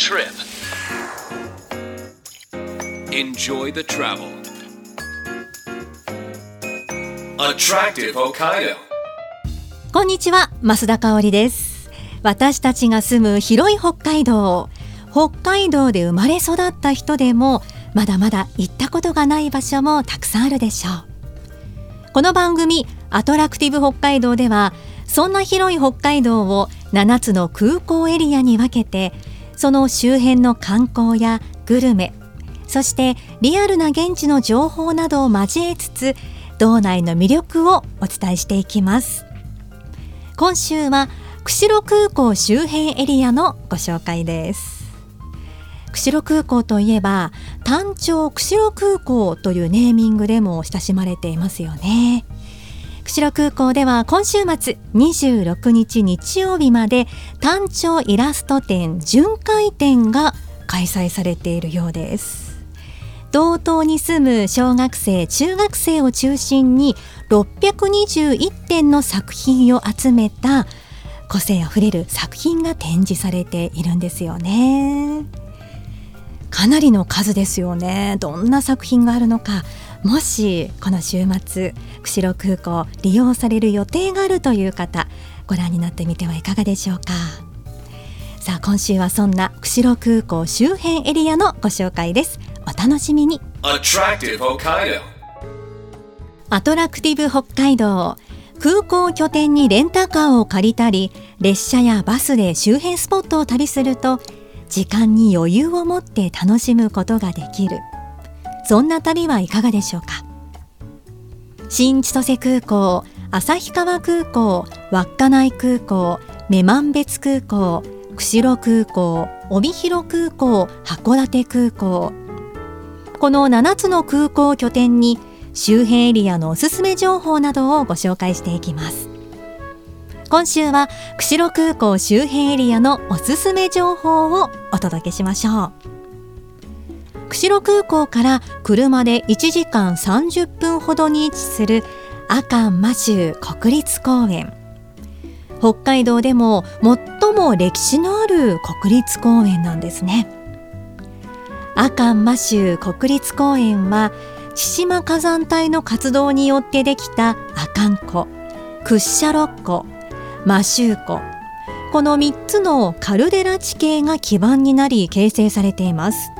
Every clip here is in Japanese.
trip. Enjoy the travel. Attractive Hokkaido. こんにちは増田香織です私たちが住む広い北海道北海道で生まれ育った人でもまだまだ行ったことがない場所もたくさんあるでしょうこの番組アトラクティブ北海道ではそんな広い北海道を7つの空港エリアに分けてその周辺の観光やグルメそしてリアルな現地の情報などを交えつつ道内の魅力をお伝えしていきます。今週は釧路空港周辺エリアのご紹介です。釧路空港といえば単調釧路空港というネーミングでも親しまれていますよね。釧路空港では今週末26日日曜日まで単調イラスト展巡回展が開催されているようです。道東に住む小学生中学生を中心に621点の作品を集めた個性あふれる作品が展示されているんですよね。かなりの数ですよね。どんな作品があるのか。もしこの週末釧路空港利用される予定があるという方ご覧になってみてはいかがでしょうか。さあ今週はそんな釧路空港周辺エリアのご紹介です。お楽しみに。Attractive Hokkaido. アトラクティブ北海道空港を拠点にレンタカーを借りたり列車やバスで周辺スポットを旅すると時間に余裕を持って楽しむことができる。そんな旅はいかがでしょうか？新千歳空港旭川空港稚内空港女満別空港釧路空港帯広空港函館空港。この7つの空港を拠点に周辺エリアのおすすめ情報などをご紹介していきます。今週は釧路空港周辺エリアのおすすめ情報をお届けしましょう。釧路空港から車で1時間30分ほどに位置する阿寒摩周国立公園。北海道でも最も歴史のある国立公園なんですね。阿寒摩周国立公園は千島火山帯の活動によってできた阿寒湖屈斜路湖摩周湖この3つのカルデラ地形が基盤になり形成されています。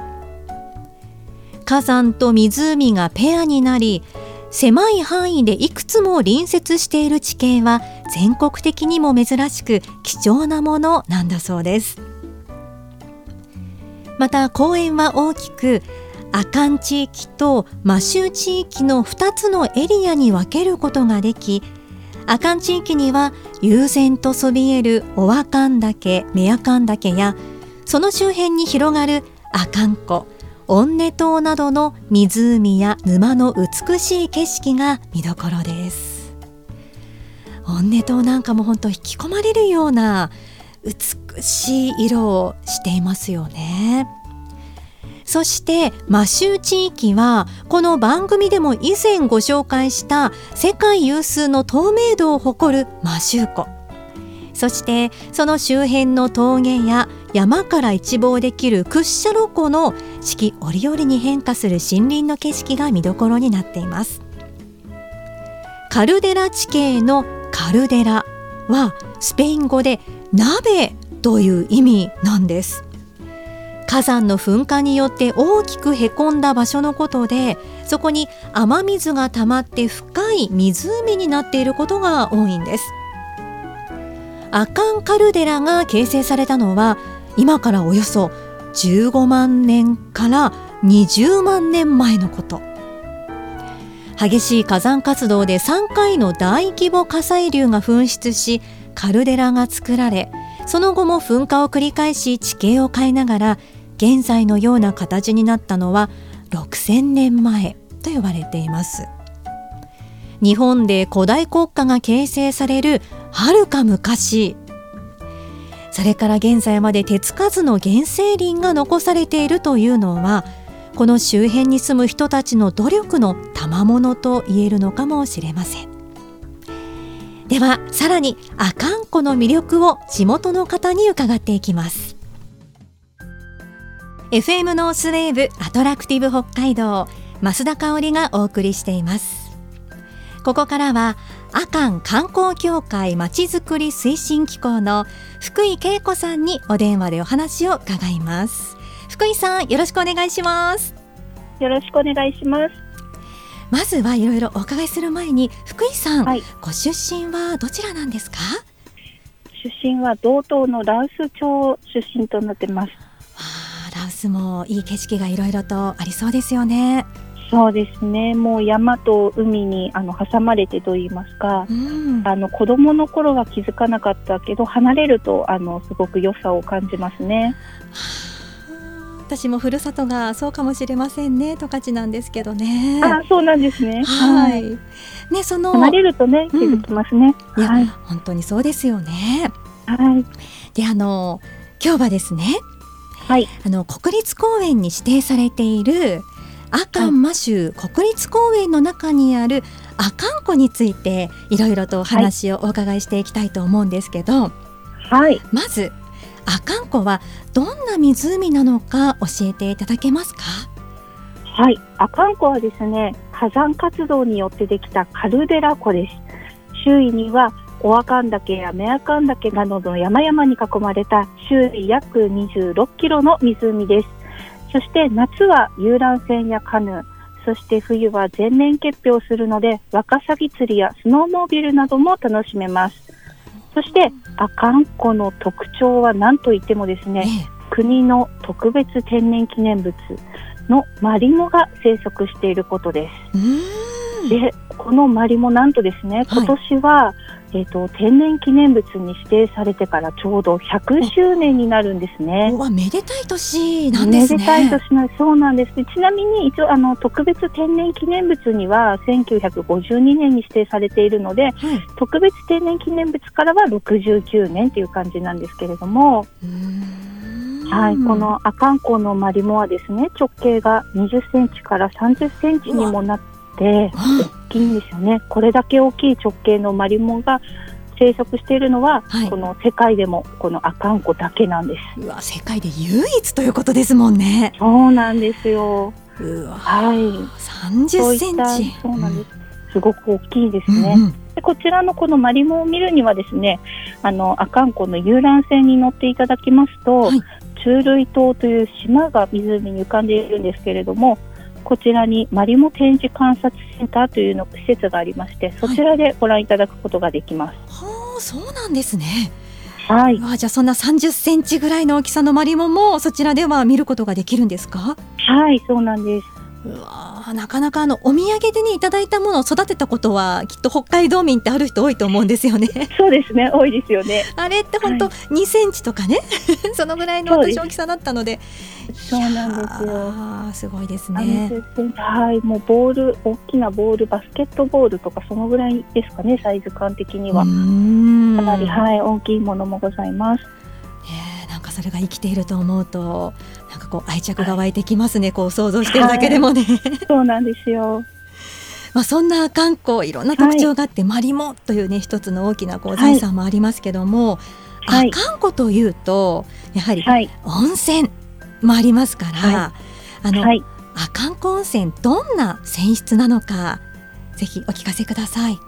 火山と湖がペアになり狭い範囲でいくつも隣接している地形は全国的にも珍しく貴重なものなんだそうです。また公園は大きく阿寒地域と摩周地域の2つのエリアに分けることができ阿寒地域には悠然とそびえる小和寒岳目阿寒岳やその周辺に広がる阿寒湖温根島などの湖や沼の美しい景色が見どころです。温根島なんかも本当引き込まれるような美しい色をしていますよね。そして摩周地域はこの番組でも以前ご紹介した世界有数の透明度を誇る摩周湖。そしてその周辺の峠や山から一望できる屈斜路湖の四季折々に変化する森林の景色が見どころになっています。カルデラ地形のカルデラはスペイン語で鍋という意味なんです。火山の噴火によって大きくへこんだ場所のことでそこに雨水が溜まって深い湖になっていることが多いんです。アカンカルデラが形成されたのは今からおよそ15万年から20万年前のこと。激しい火山活動で3回の大規模火砕流が噴出しカルデラが作られその後も噴火を繰り返し地形を変えながら現在のような形になったのは6000年前と言われています。日本で古代国家が形成されるはるか昔それから現在まで手つかずの原生林が残されているというのはこの周辺に住む人たちの努力の賜物と言えるのかもしれません。ではさらに阿寒湖の魅力を地元の方に伺っていきます。FM ノースウェーブ Attractive 北海道増田香織がお送りしています。ここからは阿寒観光協会まちづくり推進機構の福井恵子さんにお電話でお話を伺います。福井さんよろしくお願いします。よろしくお願いします。まずはいろいろお伺いする前に福井さん、はい。ご出身はどちらなんですか？出身は道東の羅臼町出身となってますラオスもいい景色がいろいろとありそうですよね。そうですね。もう山と海にあの挟まれてと言いますかうん。あの子供の頃は気づかなかったけど離れるとあのすごく良さを感じますね。私もふるさとがそうかもしれませんね十勝なんですけどね。あそうなんですね。はい。ねその離れるとね気うんづきますね、いや、はい。本当にそうですよね。はい。であの今日はですねはい。あの国立公園に指定されている阿寒摩州国立公園の中にある阿寒湖についていろいろとお話をお伺いしていきたいと思うんですけど、はい。まず阿寒湖はどんな湖なのか教えていただけますか？はい、阿寒湖はですね、火山活動によってできたカルデラ湖です。周囲には、オアカン岳やメアカン岳などの山々に囲まれた周囲約26キロの湖です。そして夏は遊覧船やカヌー、そして冬は全面結氷するので、ワカサギ釣りやスノーモービルなども楽しめます。そして、阿寒湖の特徴は何といってもですね、え国の特別天然記念物のマリモが生息していることです。んで、このマリモなんとですね、今年は、えっ、と、天然記念物に指定されてからちょうど100周年になるんですね。うわめでたい年なんですね。めでたい年のそうなんです。でちなみに一応あの特別天然記念物には1952年に指定されているのではい。特別天然記念物からは69年という感じなんですけれども、はい、この阿寒湖のマリモはですね直径が20センチから30センチにもなって大きいんですよね。これだけ大きい直径のマリモが生息しているのは、はいこの世界でもこの阿寒湖だけなんです。うわ世界で唯一ということですもんねそうなんですよ。うわはい。そう30センチそうなんです。すごく大きいですね。うんうんでこちらのこのマリモを見るにはですね、あの阿寒湖の遊覧船に乗っていただきますと、はい中類島という島が湖に浮かんでいるんですけれども、こちらにマリモ展示観察センターというの施設がありまして、そちらでご覧いただくことができます。はあそうなんですねはい、じゃあそんな30センチぐらいの大きさのマリモもそちらでは見ることができるんですか？はい、そうなんです。うわなかなかあのお土産でねいただいたものを育てたことはきっと北海道民ってある人多いと思うんですよねそうですね、多いですよね。あれって本当は2センチとかね そのぐらいの大きさだったのでそうなんですよ。すごいですねはい、もうボール、大きなボール、バスケットボールとか、そのぐらいですかね、サイズ感的には。かなり、はい、大きいものもございます。ねえなんかそれが生きていると思うとなんかこう愛着が湧いてきますね、こう想像してるだけでもね、そうなんですよ。まあそんな観光いろんな特徴があって、マリモというね一つの大きなこう財産もありますけども、はい。阿寒湖というとやはりはい、温泉もありますから、はあの、はい、阿寒湖温泉どんな泉質なのかぜひお聞かせください。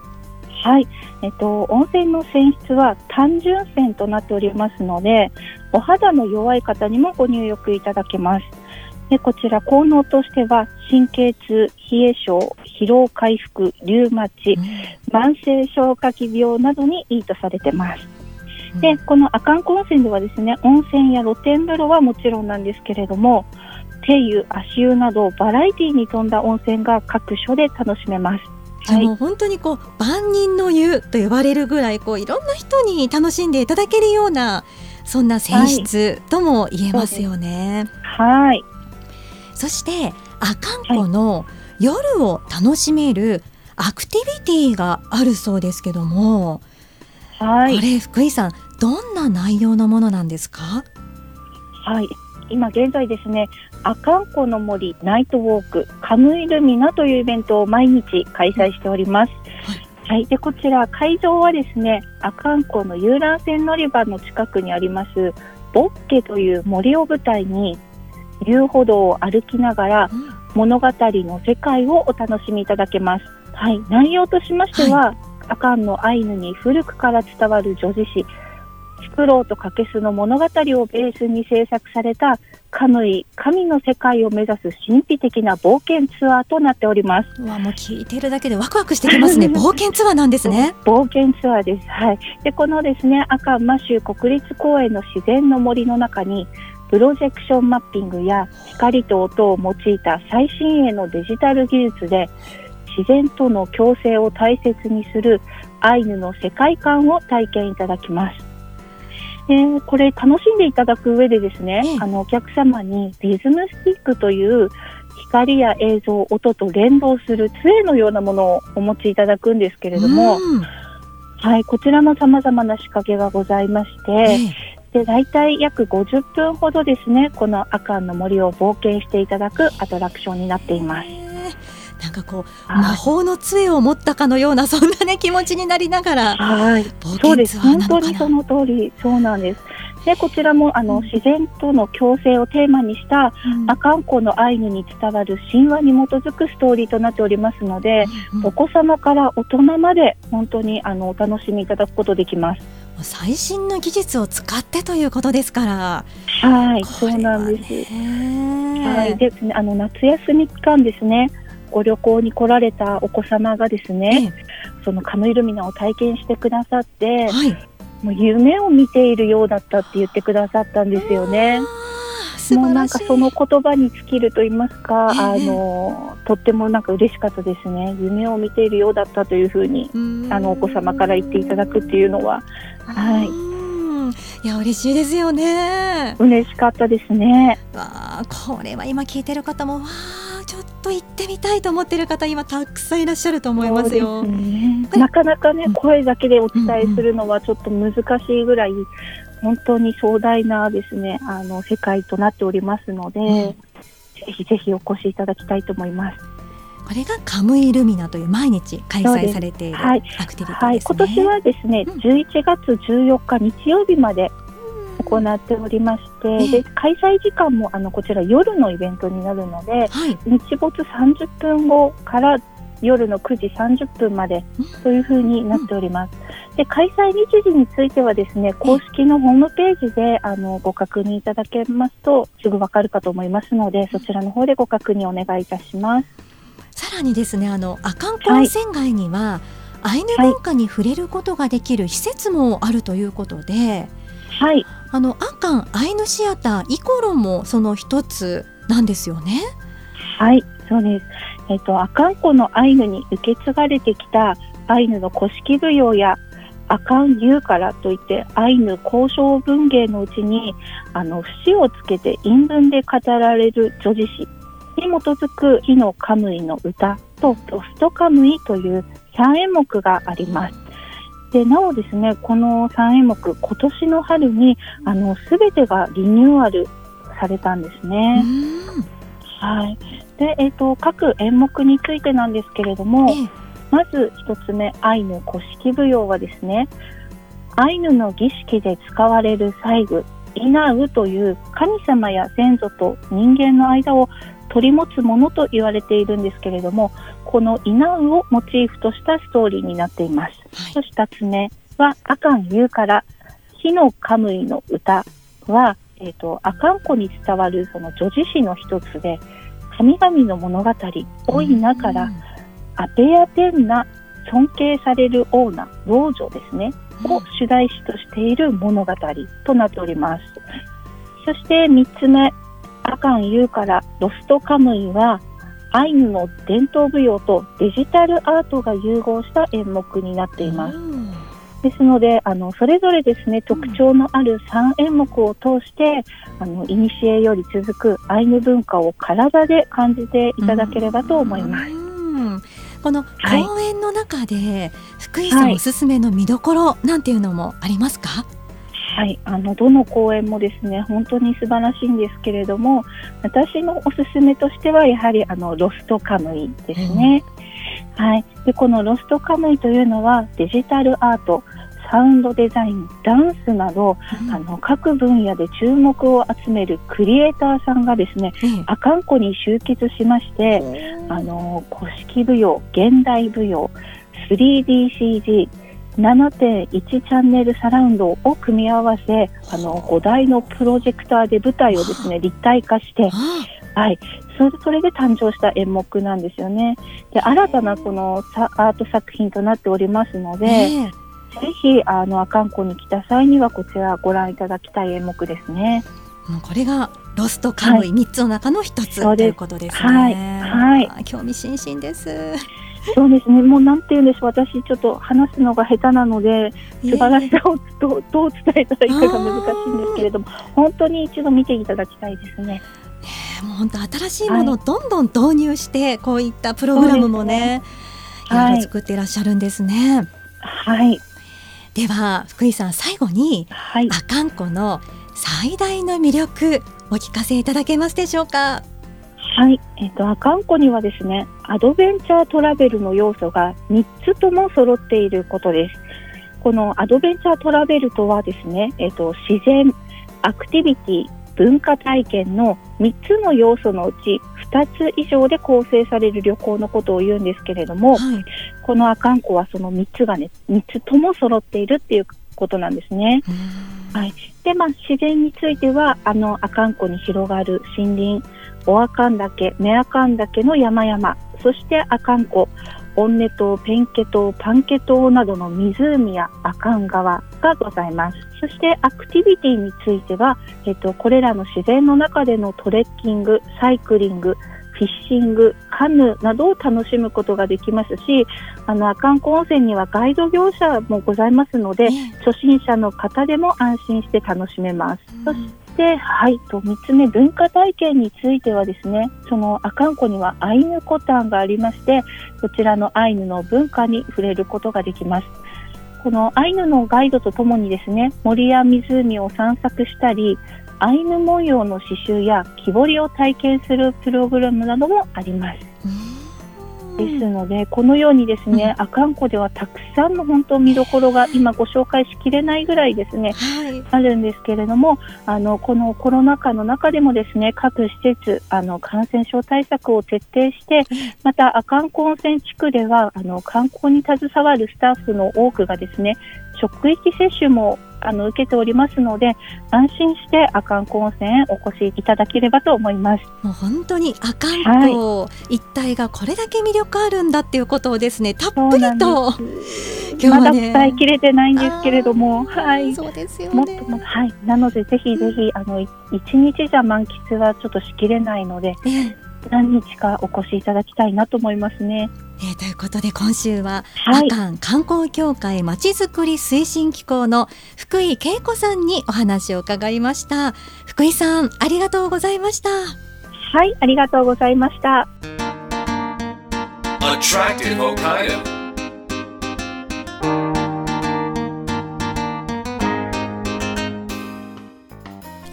はい、えっと、温泉の泉質は単純泉となっておりますので、お肌の弱い方にもご入浴いただけます。でこちら効能としては神経痛、冷え症、疲労回復、リュウマチ、慢性消化器病などにいいとされてます。で、この阿寒湖温泉ではですね、温泉や露天風呂はもちろんなんですけれども、手湯、足湯などバラエティに富んだ温泉が各所で楽しめます。あもう本当にこう万人の湯と呼ばれるぐらいこういろんな人に楽しんでいただけるようなそんな泉質とも言えますよね。はい。そして阿寒湖の夜を楽しめるアクティビティがあるそうですけども、はい。これ福井さんどんな内容のものなんですか？はい。今現在ですね、阿寒湖の森ナイトウォークカムイルミナというイベントを毎日開催しております。はい。で、こちら会場はですね、阿寒湖の遊覧船乗り場の近くにあります、ボッケという森を舞台に、遊歩道を歩きながらうん物語の世界をお楽しみいただけます。はい、内容としましては、阿寒のアイヌに古くから伝わる女子詩、フクロウとカケスの物語をベースに制作されたカムイ、神の世界を目指す神秘的な冒険ツアーとなっております。うわもう聞いてるだけでワクワクしてきますね 冒険ツアーなんですね冒険ツアーです。はい。で、このですね、赤マ州国立公園の自然の森の中に、プロジェクションマッピングや光と音を用いた最新鋭のデジタル技術で、自然との共生を大切にするアイヌの世界観を体験いただきます。えーこれ楽しんでいただく上でですね、ええあのお客様にリズムスティックという光や映像、音と連動する杖のようなものをお持ちいただくんですけれども、うん。はい、こちらも様々な仕掛けがございまして、ええ。で、大体約50分ほどですね、このアカンの森を冒険していただくアトラクションになっています。ええなんかこうはい。魔法の杖を持ったかのようなそんなね気持ちになりながらはい、冒そうです。本当にその通り、そうなんです。で、こちらもあの、うん。自然との共生をテーマにしたうん。アカン湖のアイヌに伝わる神話に基づくストーリーとなっておりますので、うんお子様から大人まで本当にあのお楽しみいただくことできます。最新の技術を使ってということですから。はい、こそうなんです。ねはい、ですね、あの夏休み期間ですね、ご旅行に来られたお子様がですえね、そのカムイルミナを体験してくださってえ、はい。もう夢を見ているようだったって言ってくださったんですよね。もうなんかその言葉に尽きると言いますか、ええ。あのとってもなんか嬉しかったですね。夢を見ているようだったというふうにあのお子様から言っていただくっていうのは。はい。うんいや嬉しいですよね。嬉しかったですね。わあこれは今聞いてる方もわあちょっと行ってみたいと思ってる方今たくさんいらっしゃると思いますよ。すね。なかなかね、うん。声だけでお伝えするのはちょっと難しいぐらい、本当に壮大なですね、あの、世界となっておりますので、ん。ぜひぜひお越しいただきたいと思います。これがカムイルミナという毎日開催されているアはいクティビティはい、ですね。今年はですね、うん。11月14日日曜日まで行っておりまして、ええ。で開催時間もあのこちら夜のイベントになるので、はい。日没30分後から夜の9時30分までというふうになっております。で開催日時についてはですね、公式のホームページであのご確認いただけますとすぐわかるかと思いますので、そちらの方でご確認お願いいたします。さらにですね、あの阿寒湖温泉街には、アイヌ文化に触れることができる施設もあるということで、はい、あの阿寒アイヌシアターイコロもその一つなんですよね？はい、そうです。えっ、と、阿寒湖のアイヌに受け継がれてきたアイヌの古式舞踊や阿寒ユーカラといってアイヌ交渉文芸のうちにあの節をつけて韻文で語られる女子詩に基づく火のカムイの歌とロストカムイという3演目があります。でなおですね、この3演目、今年の春にあの全てがリニューアルされたんですうね。んはい。で、えっ、と、各演目についてなんですけれども、ええまず一つ目、アイヌ古式舞踊はですね、アイヌの儀式で使われる細具、イナウという神様や先祖と人間の間を取り持つものと言われているんですけれども、このイナウをモチーフとしたストーリーになっています。はいそして二つ目は、アカンユーから、火のカムイの歌は、えっ、と、アカン湖に伝わるその女子詩の一つで、神々の物語、多いながら、アペアテンナ、尊敬されるオーナ、老女ですね、うんを主題詞としている物語となっております。そして三つ目、アカンユーからロストカムイは、アイヌの伝統舞踊とデジタルアートが融合した演目になっています。うんですので、あの、それぞれですね、特徴のある3演目を通して、あの、いにしえより続くアイヌ文化を体で感じていただければと思います。うんこのはい公演の中で、福井さんはいおすすめの見どころなんていうのもありますか？はい、あのどの公演もですね本当に素晴らしいんですけれども私のおすすめとしてはやはりあのロストカムイですね、はい、でこのロストカムイというのはデジタルアートサウンドデザインダンスなど、あの各分野で注目を集めるクリエイターさんがですね、ええ。阿寒湖に集結しまして、あの古式舞踊、現代舞踊、3DCG、7.1チャンネルサラウンドを組み合わせ、あの5台のプロジェクターで舞台をですね立体化して、あはい、それそれで誕生した演目なんですよね。で新たなこのさアート作品となっておりますので、ええぜひあの阿寒湖に来た際にはこちらご覧いただきたい演目ですね。もうこれがロストカムイ3つの中の一つ、ということですね。はいはいあ興味津々です。そうですね。もうなんて言うんでしょう。私ちょっと話すのが下手なので、素晴らしさをどうどう伝えたらいいかが難しいんですけれども、本当に一度見ていただきたいですね。えーもう本当新しいものをどんどん導入して、こういったプログラムもね、いろいろ作っていらっしゃるんですね。はいでは福井さん最後にはい阿寒湖の最大の魅力お聞かせいただけますでしょうか？はい。えっ、と阿寒湖にはですね、アドベンチャートラベルの要素が3つとも揃っていることです。このアドベンチャートラベルとはですね、えっ、と自然、アクティビティ、文化体験の3つの要素のうち2つ以上で構成される旅行のことを言うんですけれども、はい。この阿寒湖はその3つがね、3つとも揃っているっていうことなんですね。はい。で、まあ、自然については、あの、阿寒湖に広がる森林、お阿寒岳、目阿寒岳の山々、そして阿寒湖、オンネ島、ペンケ島、パンケ島などの湖や阿寒川がございます。そしてアクティビティについては、えっと、これらの自然の中でのトレッキング、サイクリング、フィッシング、カヌーなどを楽しむことができますし、あの、阿寒湖温泉にはガイド業者もございますので、初心者の方でも安心して楽しめます。そして、はい、と3つ目、文化体験についてはですね、その阿寒湖にはアイヌコタンがありまして、こちらのアイヌの文化に触れることができます。このアイヌのガイドとともにですね、森や湖を散策したり、アイヌ文様の刺繍や木彫りを体験するプログラムなどもあります。ですので、このようにですね、阿寒湖ではたくさんの本当見どころが今ご紹介しきれないぐらいですね、はい。あるんですけれども、あの、このコロナ禍の中でもですね、各施設、あの、感染症対策を徹底して、また、阿寒湖温泉地区では、あの、観光に携わるスタッフの多くがですね、職域接種も、あの、受けておりますので、安心して阿寒湖温泉へお越しいただければと思います。もう本当に阿寒湖一帯がこれだけ魅力あるんだっていうことをですね、たっぷりとそうなんですまだ伝えきれてないんですけれども、はい。そうですよねもっと。もはい。なので、ぜひぜひ、あの、い一日じゃ満喫はちょっとしきれないので、ね何日かお越しいただきたいなと思いますね。えーということで今週は、はい阿寒観光協会まちづくり推進機構の福井恵子さんにお話を伺いました福井さんありがとうございましたはい、ありがとうございました。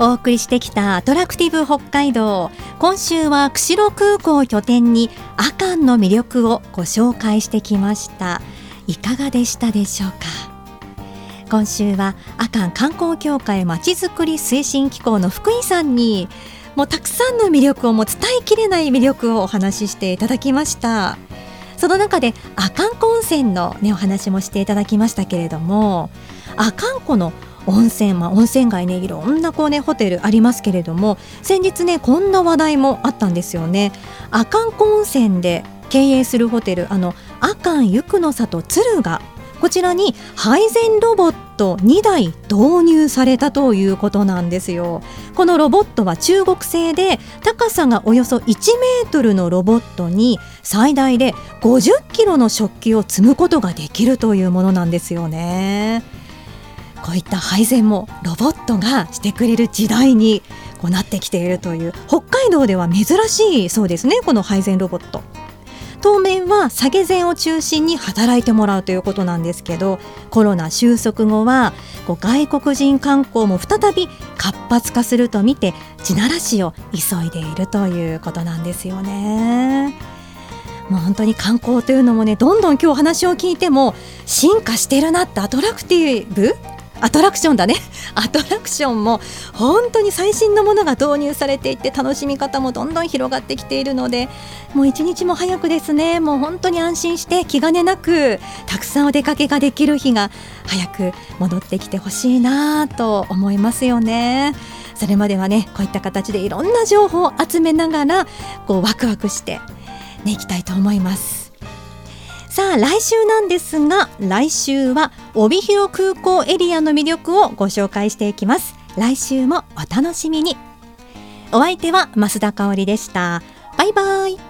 お送りしてきたアトラクティブ北海道。今週は釧路空港を拠点に阿寒の魅力をご紹介してきました。いかがでしたでしょうか？今週は阿寒観光協会まちづくり推進機構の福井さんにもうたくさんの魅力をもう伝えきれない魅力をお話ししていただきました。その中で阿寒湖温泉のねお話もしていただきましたけれども阿寒湖の温泉、まあ、温泉街ねいろんなこうねホテルありますけれども先日ねこんな話題もあったんですよね。阿寒湖温泉で経営するホテルあの阿寒ゆくの里敦賀こちらに配膳ロボット2台導入されたということなんですよ。このロボットは中国製で高さがおよそ1メートルのロボットに最大で50キロの食器を積むことができるというものなんですよね。こういった配膳もロボットがしてくれる時代にこうなってきているという北海道では珍しいそうですねこの配膳ロボット当面は下げ膳を中心に働いてもらうということなんですけどコロナ収束後はこう外国人観光も再び活発化すると見て地ならしを急いでいるということなんですよね。もう本当に観光というのもねどんどん今日話を聞いても進化してるなってアトラクティブアトラクションだね アトラクションも本当に最新のものが導入されていって楽しみ方もどんどん広がってきているのでもう一日も早くですねもう本当に安心して気兼ねなくたくさんお出かけができる日が早く戻ってきてほしいなと思いますよね。それまではねこういった形でいろんな情報を集めながらこうワクワクしてねいきたいと思います。さあ来週なんですが来週は帯広空港エリアの魅力をご紹介していきます。来週もお楽しみに。お相手は増田香織でした。バイバイ。